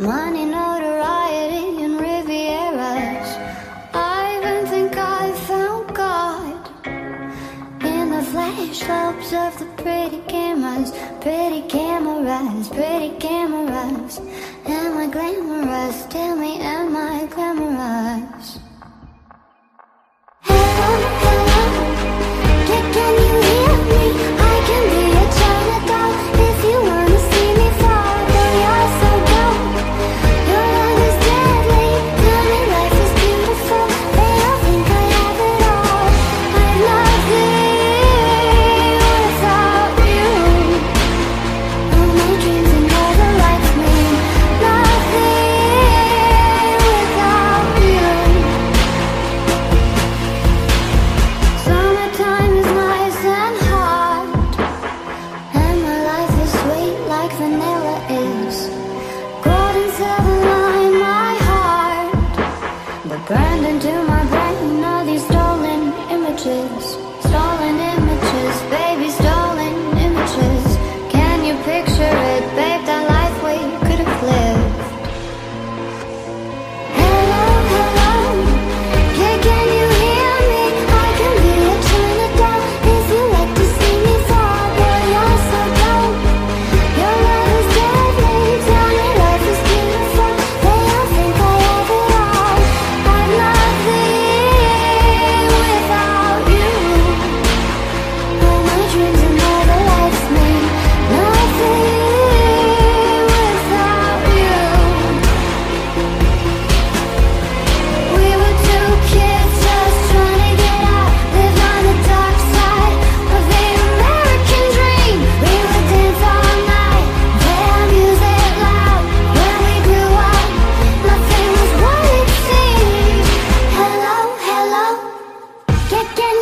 Money, notoriety, and Rivieras. I even think I found God in the flash lobes of the pretty cameras, pretty cameras, pretty cameras. Am I glamorous? Tell me, am I glamorous? Burned into my brain all these stolen images. second